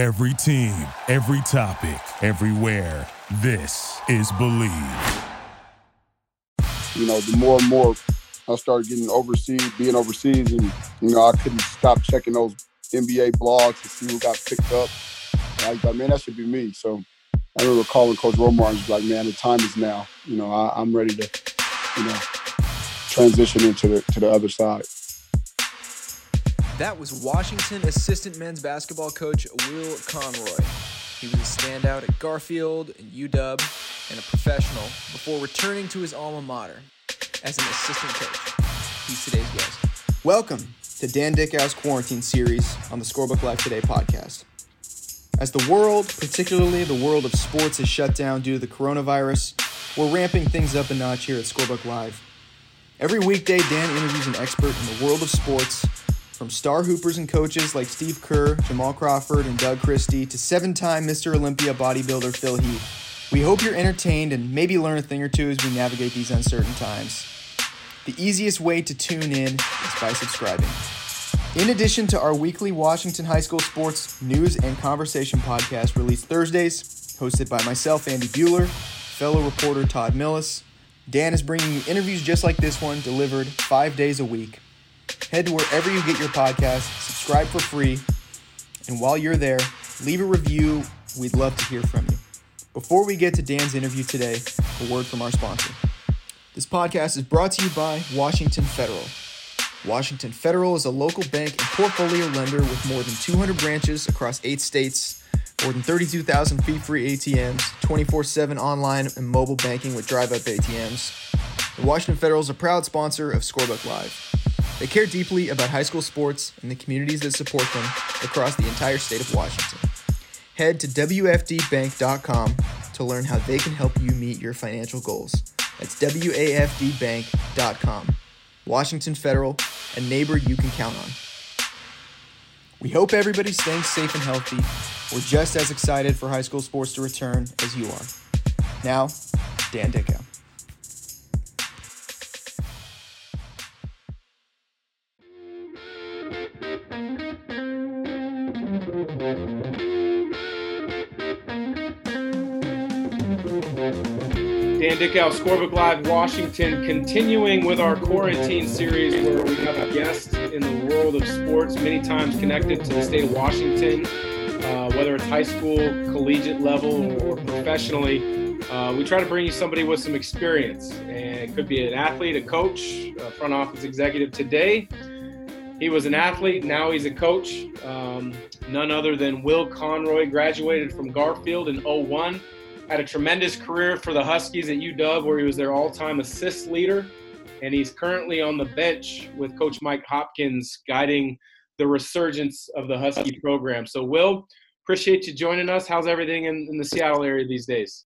Every team, every topic, everywhere. This is Bleav. You know, the more and more I started getting overseas, being overseas, and you know, I couldn't stop checking those NBA blogs to see who got picked up. And I was like, man, that should be me. So I remember calling Coach Romar and was like, man, the time is now. You know, I, am ready to, you know, transition into the to the other side. That was Washington assistant men's basketball coach Will Conroy. He was a standout at Garfield and UW and a professional before returning to his alma mater as an assistant coach. He's today's guest. Welcome to Dan Dickau's quarantine series on the Scorebook Live Today podcast. As the world, particularly the world of sports, is shut down due to the coronavirus, we're ramping things up a notch here at Scorebook Live. Every weekday, Dan interviews an expert in the world of sports from star hoopers and coaches like Steve Kerr, Jamal Crawford, and Doug Christie to seven time Mr. Olympia bodybuilder Phil Heath. We hope you're entertained and maybe learn a thing or two as we navigate these uncertain times. The easiest way to tune in is by subscribing. In addition to our weekly Washington High School sports news and conversation podcast released Thursdays, hosted by myself, Andy Buhler, fellow reporter Todd Milles, Dan is bringing you interviews just like this one delivered five days a week. Head to wherever you get your podcast, subscribe for free, and while you're there, leave a review. We'd love to hear from you. Before we get to Dan's interview today, a word from our sponsor. This podcast is brought to you by Washington Federal. Washington Federal is a local bank and portfolio lender with more than 200 branches across eight states, more than 32,000 fee free ATMs, 24 7 online and mobile banking with drive up ATMs. Washington Federal is a proud sponsor of Scorebook Live. They care deeply about high school sports and the communities that support them across the entire state of Washington. Head to WAFDbank.com to learn how they can help you meet your financial goals. That's WAFDbank.com. Washington Federal, a neighbor you can count on. We hope everybody's staying safe and healthy. We're just as excited for high school sports to return as you are. Now, Dan Dickau. Dickau, Scorebook Live, Washington, continuing with our quarantine series where we have a guest in the world of sports, many times connected to the state of Washington, uh, whether it's high school, collegiate level, or professionally. Uh, we try to bring you somebody with some experience, and it could be an athlete, a coach, a front office executive. Today, he was an athlete, now he's a coach. Um, none other than Will Conroy, graduated from Garfield in 01 had a tremendous career for the Huskies at UW, where he was their all-time assist leader, and he's currently on the bench with Coach Mike Hopkins, guiding the resurgence of the Husky program. So, Will, appreciate you joining us. How's everything in, in the Seattle area these days?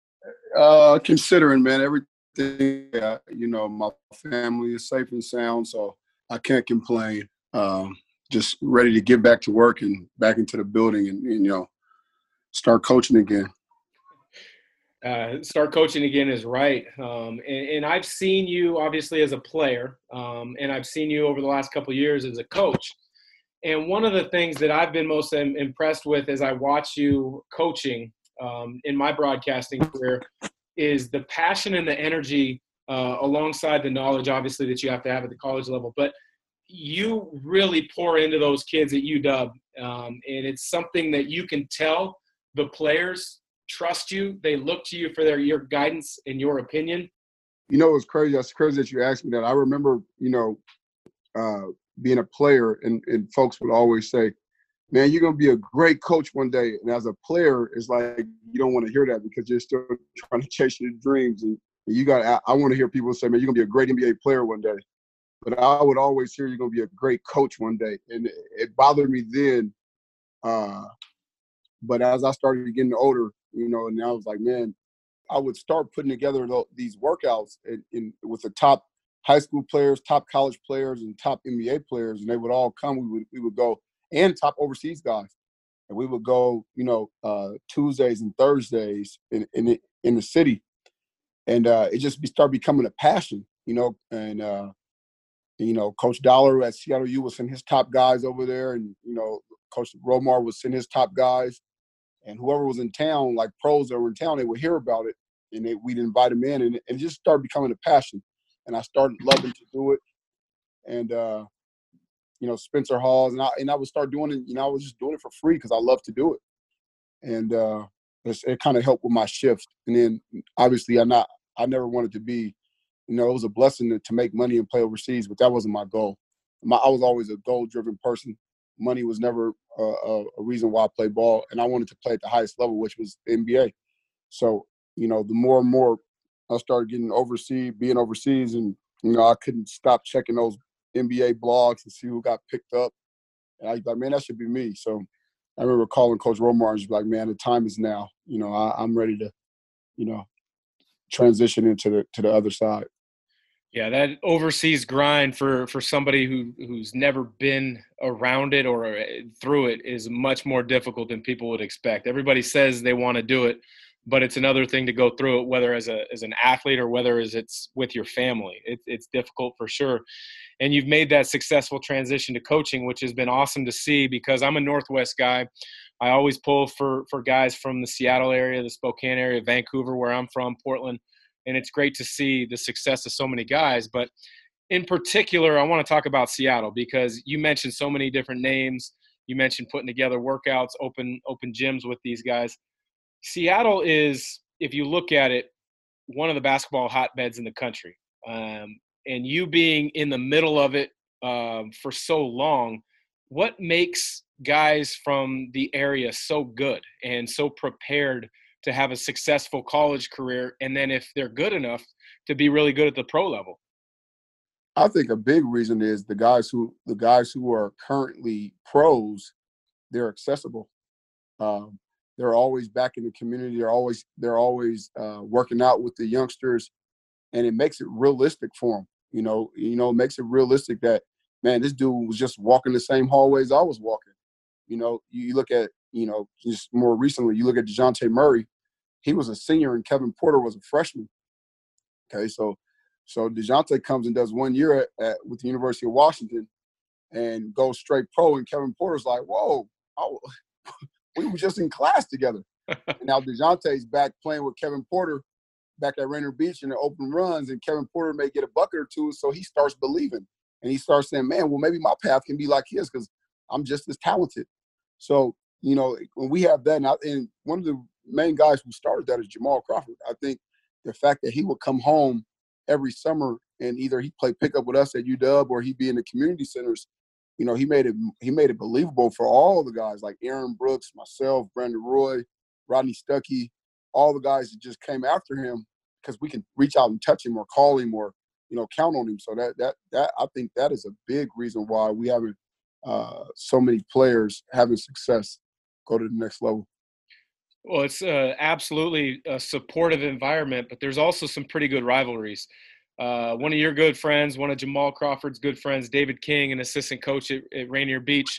Uh, considering, man, everything. Uh, you know, my family is safe and sound, so I can't complain. Um, just ready to get back to work and back into the building, and, and you know, start coaching again uh, start coaching again is right. Um, and, and, I've seen you obviously as a player, um, and I've seen you over the last couple years as a coach. And one of the things that I've been most impressed with as I watch you coaching um, in my broadcasting career is the passion and the energy uh, alongside the knowledge, obviously, that you have to have at the college level. But you really pour into those kids at UW, um, and it's something that you can tell the players trust you. They look to you for their your guidance and your opinion. You know, it's crazy. That's crazy that you asked me that. I remember, you know, uh, being a player, and, and folks would always say, "Man, you're gonna be a great coach one day." And as a player, it's like you don't want to hear that because you're still trying to chase your dreams. And you got, I, I want to hear people say, "Man, you're gonna be a great NBA player one day." But I would always hear you're gonna be a great coach one day, and it, it bothered me then. Uh, but as I started getting older, you know, and I was like, man, I would start putting together these workouts in, in, with the top high school players, top college players, and top NBA players, and they would all come. We would we would go and top overseas guys, and we would go, you know, uh, Tuesdays and Thursdays in in, in the city, and uh, it just started becoming a passion, you know, and uh, you know, Coach Dollar at Seattle U was sending his top guys over there, and you know, Coach Romar was sending his top guys and whoever was in town, like pros that were in town, they would hear about it, and they, we'd invite them in, and, it just started becoming a passion. And I started loving to do it, and uh, you know Spencer Hawes, and I and I would start doing it. You know, I was just doing it for free because I love to do it, and uh, it kind of helped with my shift. And then obviously, I not I never wanted to be, you know, it was a blessing to, to make money and play overseas, but that wasn't my goal. My, I was always a goal-driven person. Money was never a, a, a reason why I played ball, and I wanted to play at the highest level, which was NBA. So, you know, the more and more I started getting overseas, being overseas, and you know, I couldn't stop checking those NBA blogs to see who got picked up. And I was like, man, that should be me. So I remember calling Coach Romar and just like, man, the time is now. You know, I, am ready to, you know, transition into the to the other side. Yeah, that overseas grind for for somebody who who's never been around it or uh, through it is much more difficult than people would expect. Everybody says they want to do it, but it's another thing to go through it, whether as a as an athlete or whether as it's with your family. It, it's difficult for sure. And you've made that successful transition to coaching, which has been awesome to see because I'm a Northwest guy. I always pull for for guys from the Seattle area, the Spokane area, Vancouver, where I'm from, Portland and it's great to see the success of so many guys. But in particular, I want to talk about Seattle because you mentioned so many different names. You mentioned putting together workouts, open open gyms with these guys. Seattle is, if you look at it, one of the basketball hotbeds in the country. Um, and you being in the middle of it um, for so long, what makes guys from the area so good and so prepared to have a successful college career and then if they're good enough to be really good at the pro level. I think a big reason is the guys who the guys who are currently pros they're accessible. Um, they're always back in the community they're always they're always uh, working out with the youngsters and it makes it realistic for them you know you know it makes it realistic that man this dude was just walking the same hallways i was walking. You know you look at you know, just more recently, you look at Dejounte Murray, he was a senior and Kevin Porter was a freshman. Okay, so so Dejounte comes and does one year at, at, with the University of Washington and goes straight pro, and Kevin Porter's like, whoa, we were just in class together. and now Dejounte's back playing with Kevin Porter back at Rainier Beach in the open runs, and Kevin Porter may get a bucket or two, so he starts believing. And he starts saying, man, well, maybe my path can be like his because I'm just as talented. So you know, when we have that, and, I, and one of the main guys who started that is Jamal Crawford. I think the fact that he would come home every summer and either he play pickup with us at UW or he'd be in the community centers, you know, he made it he made it believable for all the guys like Aaron Brooks, myself, Brandon Roy, Rodney Stuckey, all the guys that just came after him because we can reach out and touch him or call him or you know count on him. So that that that I think that is a big reason why we haven't uh, so many players having success go to the next level. Well, it's uh, absolutely a supportive environment, but there's also some pretty good rivalries. Uh, one of your good friends, one of Jamal Crawford's good friends, David King, an assistant coach at, at Rainier Beach,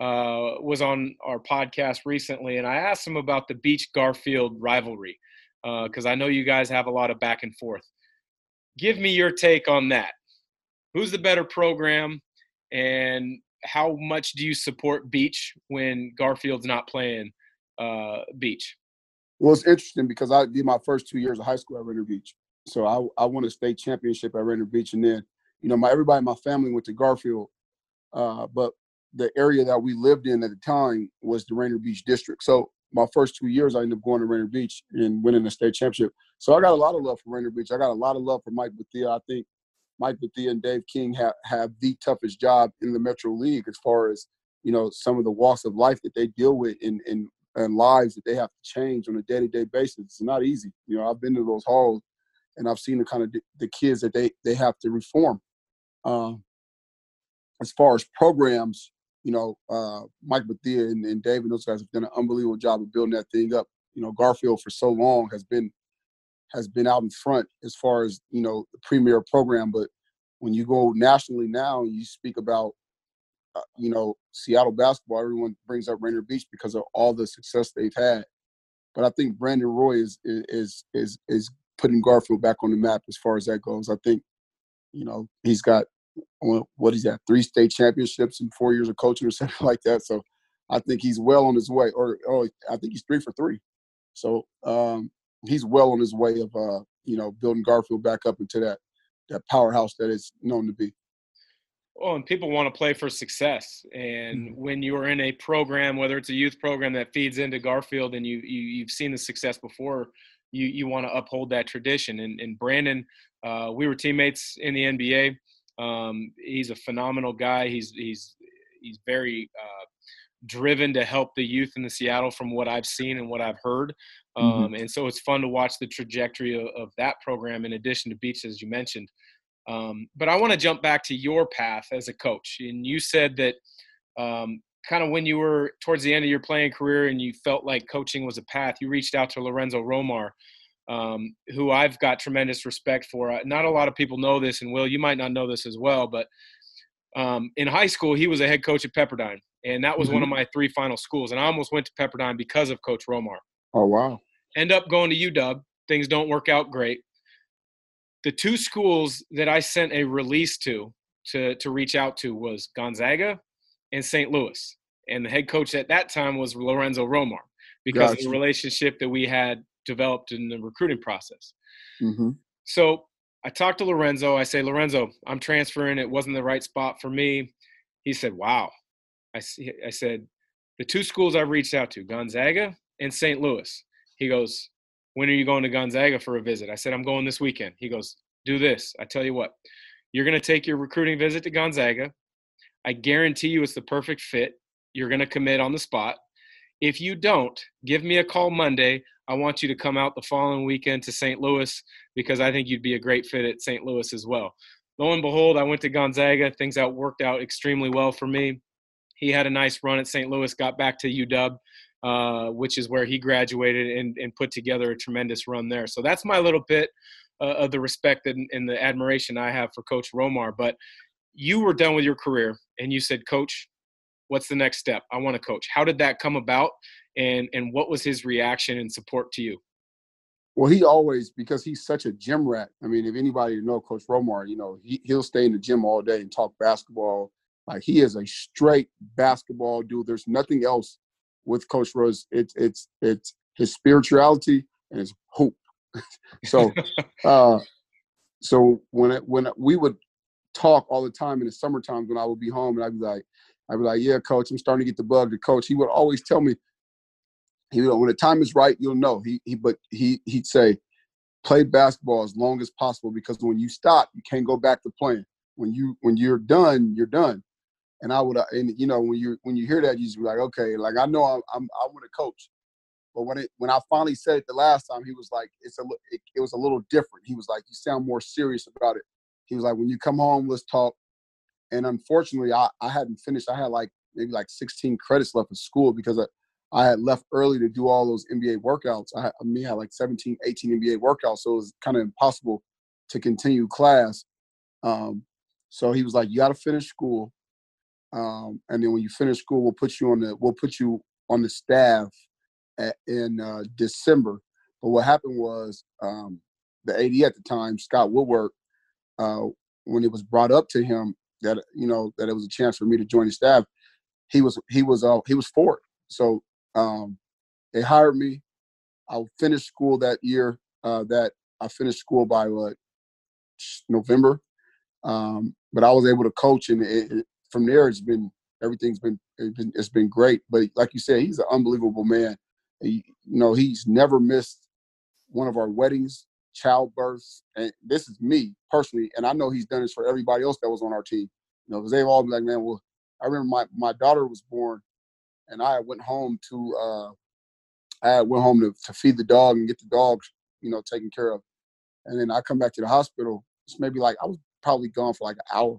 uh, was on our podcast recently, and I asked him about the Beach Garfield rivalry because uh, I know you guys have a lot of back and forth. Give me your take on that. Who's the better program, and how much do you support Beach when Garfield's not playing uh, Beach? Well, it's interesting because I did my first two years of high school at Rainier Beach, so I I won a state championship at Rainier Beach, and then you know my everybody in my family went to Garfield, uh, but the area that we lived in at the time was the Rainier Beach district. So my first two years, I ended up going to Rainier Beach and winning the state championship. So I got a lot of love for Rainier Beach. I got a lot of love for Mike Bethea. I think Mike Bethea and Dave King have, have the toughest job in the Metro League as far as, you know, some of the walks of life that they deal with in, in, and lives that they have to change on a day-to-day basis. It's not easy. You know, I've been to those halls and I've seen the kind of the kids that they, they have to reform. Um, as far as programs, you know, uh, Mike Bethea and, and Dave and those guys have done an unbelievable job of building that thing up. You know, Garfield for so long has been has been out in front as far as you know the premier program. But when you go nationally now and you speak about uh, you know Seattle basketball, everyone brings up Rainier Beach because of all the success they've had. But I think Brandon Roy is is is is putting Garfield back on the map as far as that goes. I think you know he's got what he's at three state championships in four years of coaching or something like that. So I think he's well on his way, or oh, I think he's three for three. So um, he's well on his way of uh, you know building Garfield back up into that that powerhouse that it's known to be. Well, and people want to play for success, and mm-hmm. when you're in a program, whether it's a youth program that feeds into Garfield, and you, you you've seen the success before, you you want to uphold that tradition. And, and Brandon, uh, we were teammates in the NBA. Um, he's a phenomenal guy. He's he's he's very uh, driven to help the youth in the Seattle from what I've seen and what I've heard. Mm-hmm. Um, mm-hmm. And so it's fun to watch the trajectory of, of, that program in addition to Beach, as you mentioned. Um, but I want to jump back to your path as a coach. And you said that um, kind of when you were towards the end of your playing career and you felt like coaching was a path, you reached out to Lorenzo Romar. Um, who I've got tremendous respect for. Not a lot of people know this, and Will, you might not know this as well, but um, in high school, he was a head coach at Pepperdine and that was mm-hmm. one of my three final schools. And I almost went to Pepperdine because of Coach Romar. Oh wow! End up going to UW. Things don't work out great. The two schools that I sent a release to to to reach out to was Gonzaga and St. Louis, and the head coach at that time was Lorenzo Romar because gotcha. of the relationship that we had developed in the recruiting process. Mm-hmm. So I talked to Lorenzo. I say, Lorenzo, I'm transferring. It wasn't the right spot for me. He said, Wow, I, I said, the two schools I've reached out to, Gonzaga and St. Louis. He goes, when are you going to Gonzaga for a visit? I said, I'm going this weekend. He goes, do this. I tell you what, you're going to take your recruiting visit to Gonzaga. I guarantee you it's the perfect fit. You're going to commit on the spot. If you don't, give me a call Monday. I want you to come out the following weekend to St. Louis because I think you'd be a great fit at St. Louis as well. Lo and behold, I went to Gonzaga. Things out worked out extremely well for me. He had a nice run at St. Louis, got back to UW, uh, which is where he graduated and, and put together a tremendous run there. So that's my little bit uh, of the respect and, and the admiration I have for Coach Romar. But you were done with your career and you said, Coach, what's the next step? I want to coach. How did that come about? And, and what was his reaction and support to you? Well, he always because he's such a gym rat. I mean, if anybody know Coach Romar, you know he he'll stay in the gym all day and talk basketball like he is a straight basketball dude. There's nothing else with Coach Rose. It's it's it's his spirituality and his hope. so uh so when it, when we would talk all the time in the summer times when I would be home and I'd be like I'd be like, yeah, coach, I'm starting to get the bug. The coach, he would always tell me, you know, when the time is right, you'll know. He he but he he'd say, play basketball as long as possible because when you stop, you can't go back to playing. When you when you're done, you're done and I would, uh, and you know, when you when you hear that, you just be like, okay, like I know I'm, I'm I want to coach, but when it when I finally said it the last time, he was like, it's a it, it was a little different. He was like, you sound more serious about it. He was like, when you come home, let's talk. And unfortunately, I I hadn't finished. I had like maybe like 16 credits left in school because I, I had left early to do all those NBA workouts. I, I mean, I had like 17, 18 NBA workouts, so it was kind of impossible to continue class. Um, so he was like, you got to finish school um, and then when you finish school, we'll put you on the we'll put you on the staff at, in uh, December. But what happened was um, the AD at the time, Scott Woodward, uh, when it was brought up to him that you know that it was a chance for me to join the staff, he was he was uh, he was for it. So um, they hired me. I finished school that year. Uh, that I finished school by what November, um, but I was able to coach, and it, from there, it's been everything's been it's been, it's been great. But like you said, he's an unbelievable man. He, you know, he's never missed one of our weddings, childbirths, and this is me personally. And I know he's done this for everybody else that was on our team. You know, because they've all been like, man, well, I remember my my daughter was born, and I went home to uh, I went home to, to feed the dog and get the dog, you know, taken care of. And then I come back to the hospital. It's maybe like I was probably gone for like an hour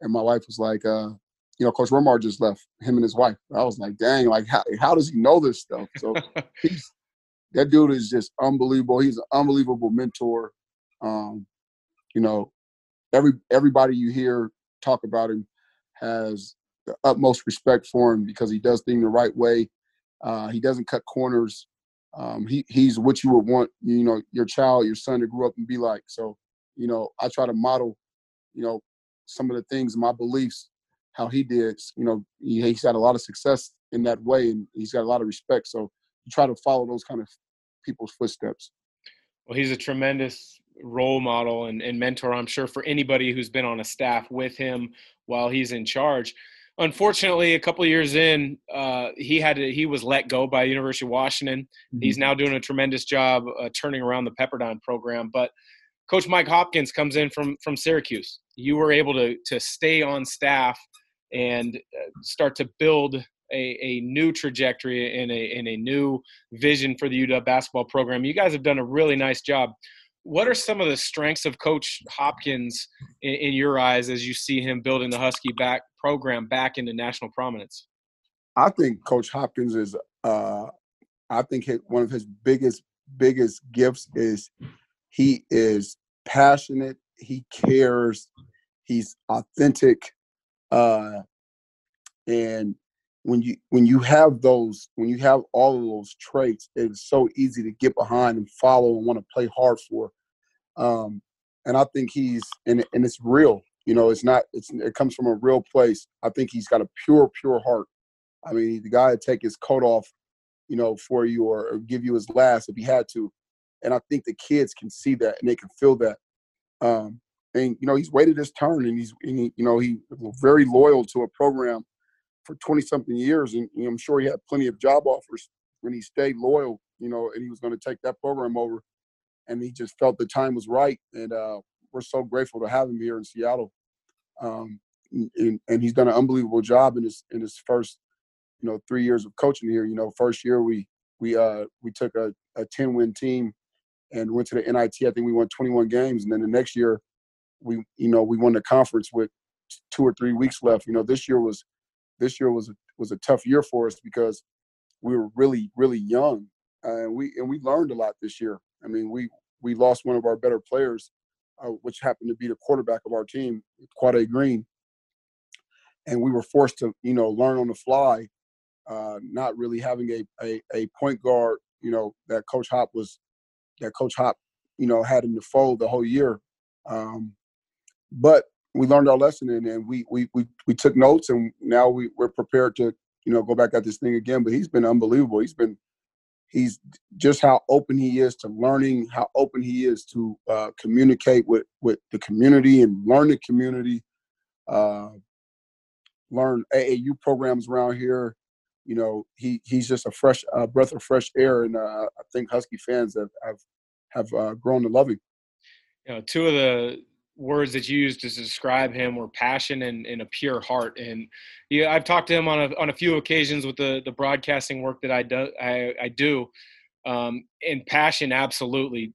and my wife was like, uh, you know, Coach Romar just left him and his wife. I was like, dang, like how how does he know this stuff? So he's that dude is just unbelievable. He's an unbelievable mentor. Um, you know, every everybody you hear talk about him has the utmost respect for him because he does things the right way. Uh, he doesn't cut corners. Um, he he's what you would want, you know, your child, your son to grow up and be like. So, you know, I try to model, you know, some of the things, my beliefs, how he did. You know, he, he's had a lot of success in that way, and he's got a lot of respect. So you try to follow those kind of people's footsteps. Well, he's a tremendous role model and, and mentor, I'm sure, for anybody who's been on a staff with him while he's in charge. Unfortunately, a couple years in, uh, he had to, he was let go by University of Washington. Mm-hmm. He's now doing a tremendous job uh, turning around the Pepperdine program. But Coach Mike Hopkins comes in from from Syracuse. You were able to to stay on staff and uh, start to build a, a new trajectory and a, and a new vision for the UW basketball program. You guys have done a really nice job what are some of the strengths of Coach Hopkins in, in, your eyes as you see him building the Husky back program back into national prominence? I think Coach Hopkins is. Uh, I think one of his biggest biggest gifts is he is passionate. He cares. He's authentic. Uh, and when you when you have those when you have all of those traits it's so easy to get behind and follow and want to play hard for um, and i think he's and, and it's real you know it's not it's it comes from a real place i think he's got a pure pure heart i mean the guy would take his coat off you know for you or, or give you his last if he had to and i think the kids can see that and they can feel that um, and you know he's waited his turn and he's and he, you know he very loyal to a program for 20 something years. And you know, I'm sure he had plenty of job offers when he stayed loyal, you know, and he was going to take that program over. And he just felt the time was right. And uh, we're so grateful to have him here in Seattle. Um, and, and he's done an unbelievable job in his in his first, you know, three years of coaching here. You know, first year we we uh we took a, a 10 win team and went to the NIT. I think we won 21 games, and then the next year we you know we won the conference with two or three weeks left. You know, this year was this year was was a tough year for us because we were really really young uh, and we and we learned a lot this year. I mean, we we lost one of our better players, uh, which happened to be the quarterback of our team, Quade Green, and we were forced to you know learn on the fly, uh, not really having a, a a point guard you know that Coach Hop was that Coach Hop you know had in the fold the whole year. Um, but we learned our lesson and, and we, we we we took notes and now we, we're prepared to you know go back at this thing again but he's been unbelievable. He's been he's just how open he is to learning how open he is to uh, communicate with with the community and learn the community uh, learn aau programs around here. You know he he's just a fresh uh, breath of fresh air and uh, i think husky fans have have have uh, grown to love him. You know two of the words that you used to describe him were passion and, and a pure heart. And yeah, I've talked to him on a, on a few occasions with the, the broadcasting work that I do. I, I do. Um, and passion absolutely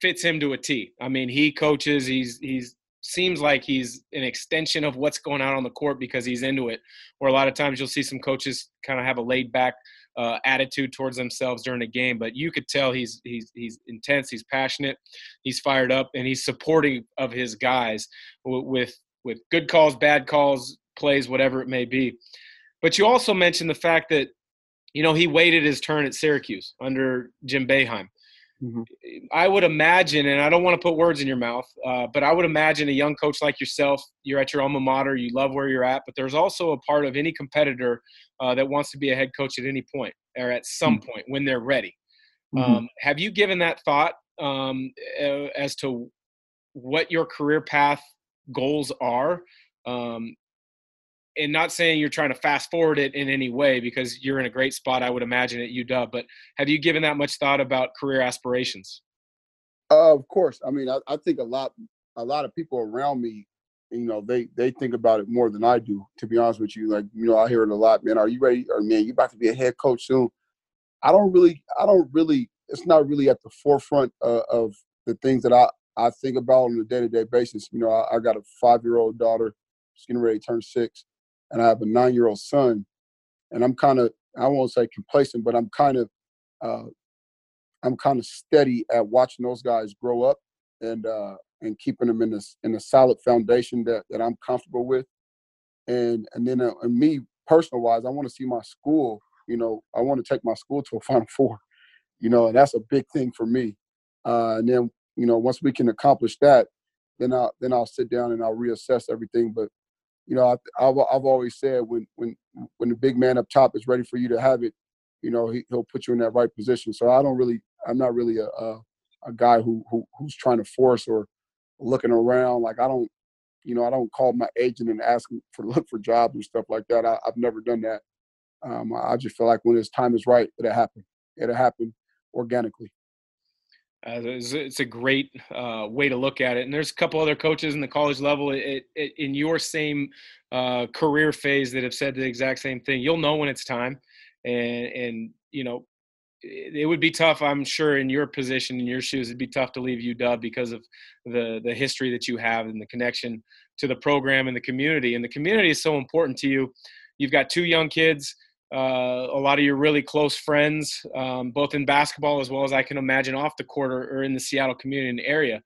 fits him to a T. I mean, he coaches, he's, he's, seems like he's an extension of what's going on on the court because he's into it. Where a lot of times you'll see some coaches kind of have a laid back uh, attitude towards themselves during a game, but you could tell he's he's he's intense, he's passionate, he's fired up, and he's supporting of his guys with with good calls, bad calls, plays, whatever it may be. But you also mentioned the fact that you know he waited his turn at Syracuse under Jim Boeheim. Mm-hmm. I would imagine, and I don't want to put words in your mouth, uh, but I would imagine a young coach like yourself, you're at your alma mater, you love where you're at, but there's also a part of any competitor uh, that wants to be a head coach at any point or at some mm-hmm. point when they're ready. Mm-hmm. Um, have you given that thought um, as to what your career path goals are? Um, and not saying you're trying to fast forward it in any way because you're in a great spot, I would imagine at UW. But have you given that much thought about career aspirations? Uh, of course. I mean, I, I, think a lot, a lot of people around me, you know, they they think about it more than I do. To be honest with you, like you know, I hear it a lot. Man, are you ready? Or man, you about to be a head coach soon? I don't really, I don't really. It's not really at the forefront uh, of the things that I I think about on a day to day basis. You know, I, I got a five year old daughter, she's getting ready to turn six and I have a nine year old son, and I'm kind of I won't say complacent, but I'm kind of uh, I'm kind of steady at watching those guys grow up and uh, and keeping them in this in a solid foundation that that I'm comfortable with, and and then uh, and me personal wise, I want to see my school. You know, I want to take my school to a Final Four. You know, and that's a big thing for me. Uh, and then you know, once we can accomplish that, then I'll then I'll sit down and I'll reassess everything. But you know, I, have I've always said when when when the big man up top is ready for you to have it, you know, he, will put you in that right position. So I don't really, I'm not really a a, a guy who, who who's trying to force or looking around. Like I don't, you know, I don't call my agent and ask him for look for jobs and stuff like that. I, have never done that. Um, I just feel like when his time is right, it'll happen. It'll happen organically. Uh, it's, a great uh, way to look at it. And there's a couple other coaches in the college level it, it, in your same uh, career phase that have said the exact same thing. You'll know when it's time, and and you know it, it would be tough. I'm sure in your position, in your shoes, it'd be tough to leave UW because of the the history that you have and the connection to the program and the community. And the community is so important to you. You've got two young kids uh, a lot of your really close friends, um, both in basketball as well as I can imagine off the court or, or in the Seattle community and area.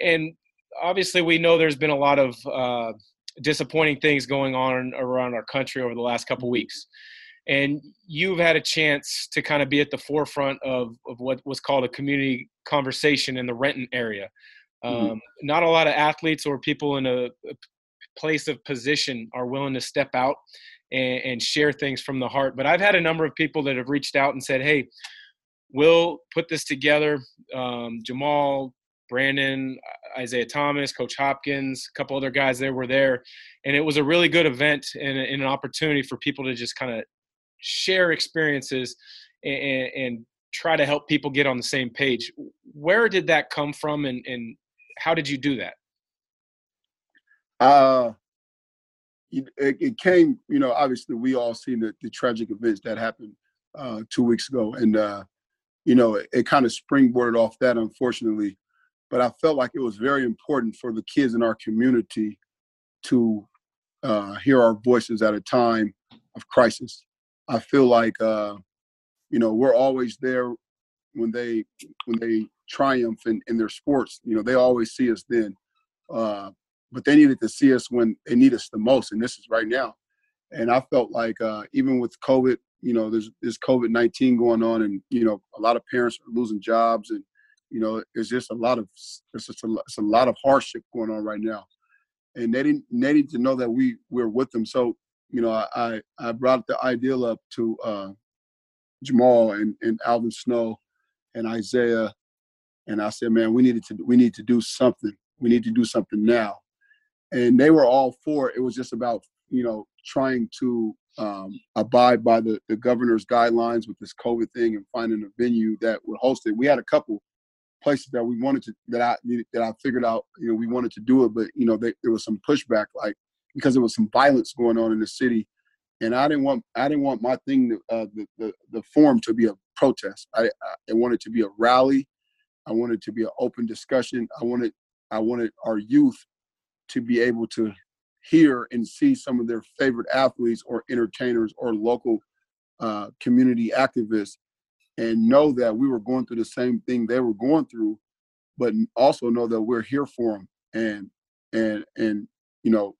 And obviously, we know there's been a lot of uh, disappointing things going on around our country over the last couple weeks. And you've had a chance to kind of be at the forefront of, of what was called a community conversation in the Renton area. Mm-hmm. Um, mm-hmm. Not a lot of athletes or people in a, a place of position are willing to step out and, and share things from the heart. But I've had a number of people that have reached out and said, "Hey, we'll put this together." Um, Jamal, Brandon, Isaiah Thomas, Coach Hopkins, a couple other guys there were there, and it was a really good event and, and an opportunity for people to just kind of share experiences and, and, try to help people get on the same page. Where did that come from, and, and how did you do that? Uh, it, it, came, you know, obviously we all seen the, the tragic events that happened uh, two weeks ago. And, uh, you know, it, it kind of springboarded off that, unfortunately. But I felt like it was very important for the kids in our community to uh, hear our voices at a time of crisis. I feel like, uh, you know, we're always there when they when they triumph in, in their sports. You know, they always see us then. Uh, but they needed to see us when they need us the most, and this is right now. And I felt like uh, even with COVID, you know, there's there's COVID nineteen going on, and you know, a lot of parents are losing jobs, and you know, it's just a lot of it's just a, it's a lot of hardship going on right now. And they didn't they need to know that we we're with them. So you know, I I brought the ideal up to uh, Jamal and, and Alvin Snow and Isaiah, and I said, man, we needed to we need to do something. We need to do something now and they were all for it. It was just about you know trying to um, abide by the, the governor's guidelines with this COVID thing and finding a venue that would host it. We had a couple places that we wanted to that I that I figured out you know we wanted to do it, but you know they, there was some pushback like because there was some violence going on in the city, and I didn't want I didn't want my thing to, uh, the, the the form to be a protest. I, I wanted to be a rally. I wanted to be an open discussion. I wanted I wanted our youth to be able to hear and see some of their favorite athletes or entertainers or local uh, community activists and know that we were going through the same thing they were going through but also know that we're here for them and and and you know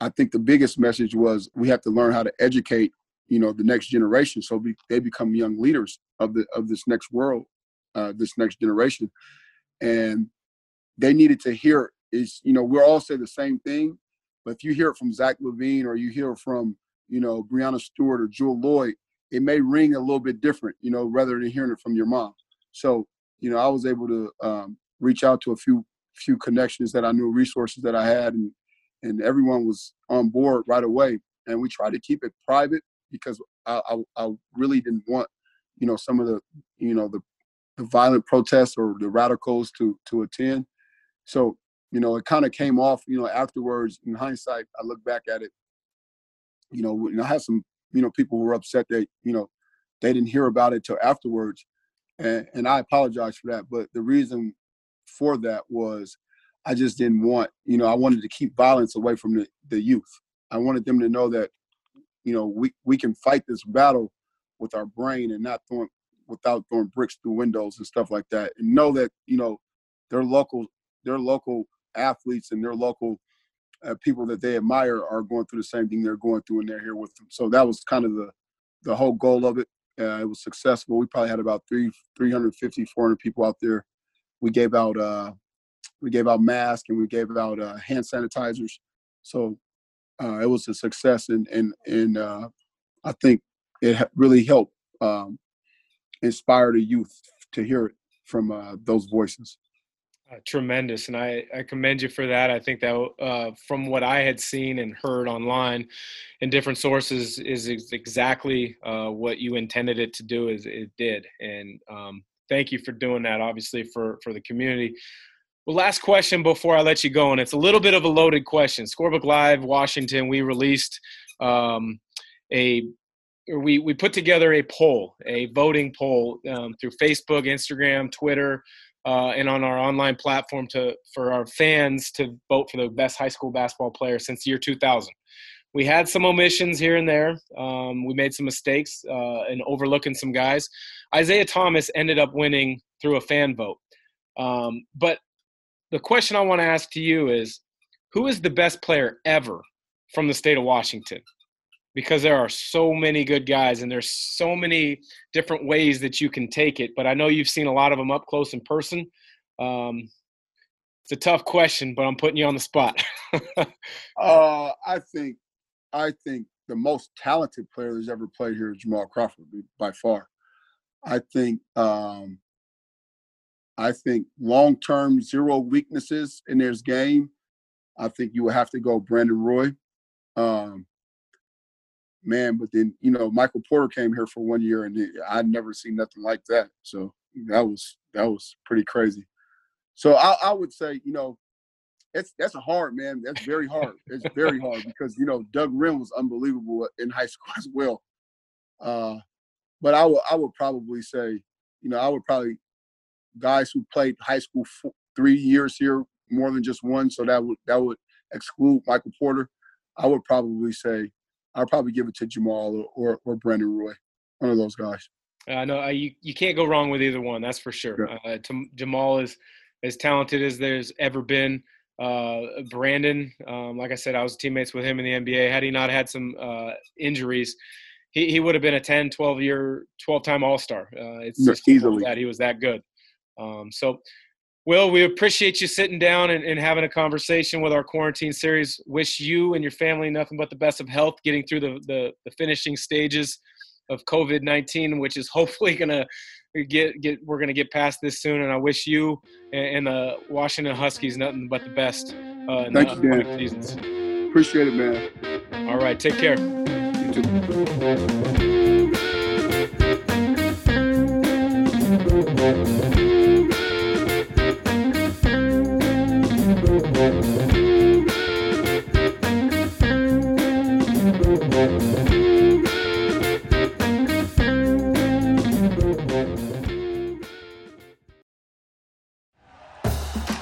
i think the biggest message was we have to learn how to educate you know the next generation so they become young leaders of the of this next world uh, this next generation. And they needed to hear is you know we're all say the same thing, but if you hear it from Zach LaVine or you hear it from you know Breanna Stewart or Jewell Lloyd, it may ring a little bit different, you know, rather than hearing it from your mom. So you know I was able to um, reach out to a few few connections that I knew, resources that I had, and and everyone was on board right away. And we tried to keep it private because I, I, I really didn't want you know some of the you know the the violent protests or the radicals to to attend. So you know, it kind of came off, you know, afterwards. In hindsight, I look back at it. You know, and I had some, you know, people who were upset that, you know, they didn't hear about it till afterwards, and, and I apologize for that. But the reason for that was, I just didn't want, you know, I wanted to keep violence away from the, the youth. I wanted them to know that, you know, we we can fight this battle with our brain and not throwing without throwing bricks through windows and stuff like that, and know that, you know, their local their local athletes and their local uh, people that they admire are going through the same thing they're going through and they're here with them. So that was kind of the the whole goal of it. Uh, it was successful. We probably had about three 350, 400 people out there. We gave out uh, we gave out masks and we gave out uh, hand sanitizers. So uh, it was a success, and and and uh, I think it really helped um, inspire the youth to hear it from those voices. Uh, tremendous, and I, I commend you for that. I think that uh, from what I had seen and heard online in different sources is exactly uh, what you intended it to do. Is it did, and um, thank you for doing that. Obviously, for for the community. Well, last question before I let you go, and it's a little bit of a loaded question. Scorebook Live, Washington. We released um, a we we put together a poll, a voting poll um, through Facebook, Instagram, Twitter uh, and on our online platform to for our fans to vote for the best high school basketball player since the year 2000. We had some omissions here and there. Um, we made some mistakes uh, and overlooking some guys. Isaiah Thomas ended up winning through a fan vote. Um, but the question I want to ask to you is, who is the best player ever from the state of Washington? Because there are so many good guys and there's so many different ways that you can take it. But I know you've seen a lot of them up close in person. Um, it's a tough question, but I'm putting you on the spot. uh, I think, I think the most talented player that's ever played here is Jamal Crawford by far. I think, um, I think long-term zero weaknesses in his game. I think you would have to go Brandon Roy. Um, man, but then you know Michael Porter came here for one year, and I'd never seen nothing like that. So that was that was pretty crazy. So I, I would say, you know, that's a hard man. That's very hard. It's very hard because you know Doug Wrenn was unbelievable in high school as well. Uh, but I would I would probably say, you know, I would probably guys who played high school four, three years here more than just one. So that would that would exclude Michael Porter. I would probably say I'll probably give it to Jamal or, or, or Brandon Roy, one of those guys. I know you, you can't go wrong with either one. That's for sure. Yeah. Uh, Jamal is as talented as there's ever been. Uh, Brandon, um, like I said, I was teammates with him in the NBA. Had he not had some uh, injuries, he, he would have been a 10, 12 year, 12 time All Star. Uh, it's just easily that he was that good. Um, so Will, we appreciate you sitting down and, and, having a conversation with our quarantine series. Wish you and your family nothing but the best of health getting through the, the, the finishing stages of COVID 19, which is hopefully going to get, get, we're going to get past this soon. And I wish you and, and the Washington Huskies nothing but the best. Uh, Thank you, Dan. Seasons. Appreciate it, man. All right. Take care.